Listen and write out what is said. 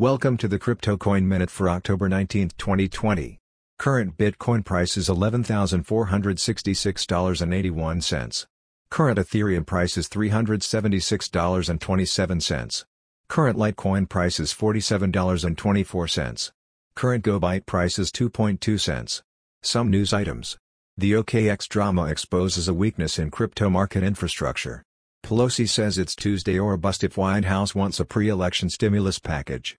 Welcome to the Crypto Coin Minute for October 19, 2020. Current Bitcoin price is $11,466.81. Current Ethereum price is $376.27. Current Litecoin price is $47.24. Current GoByte price is 2.2 cents. Some news items. The OKEx drama exposes a weakness in crypto market infrastructure. Pelosi says it's Tuesday or bust if White House wants a pre-election stimulus package.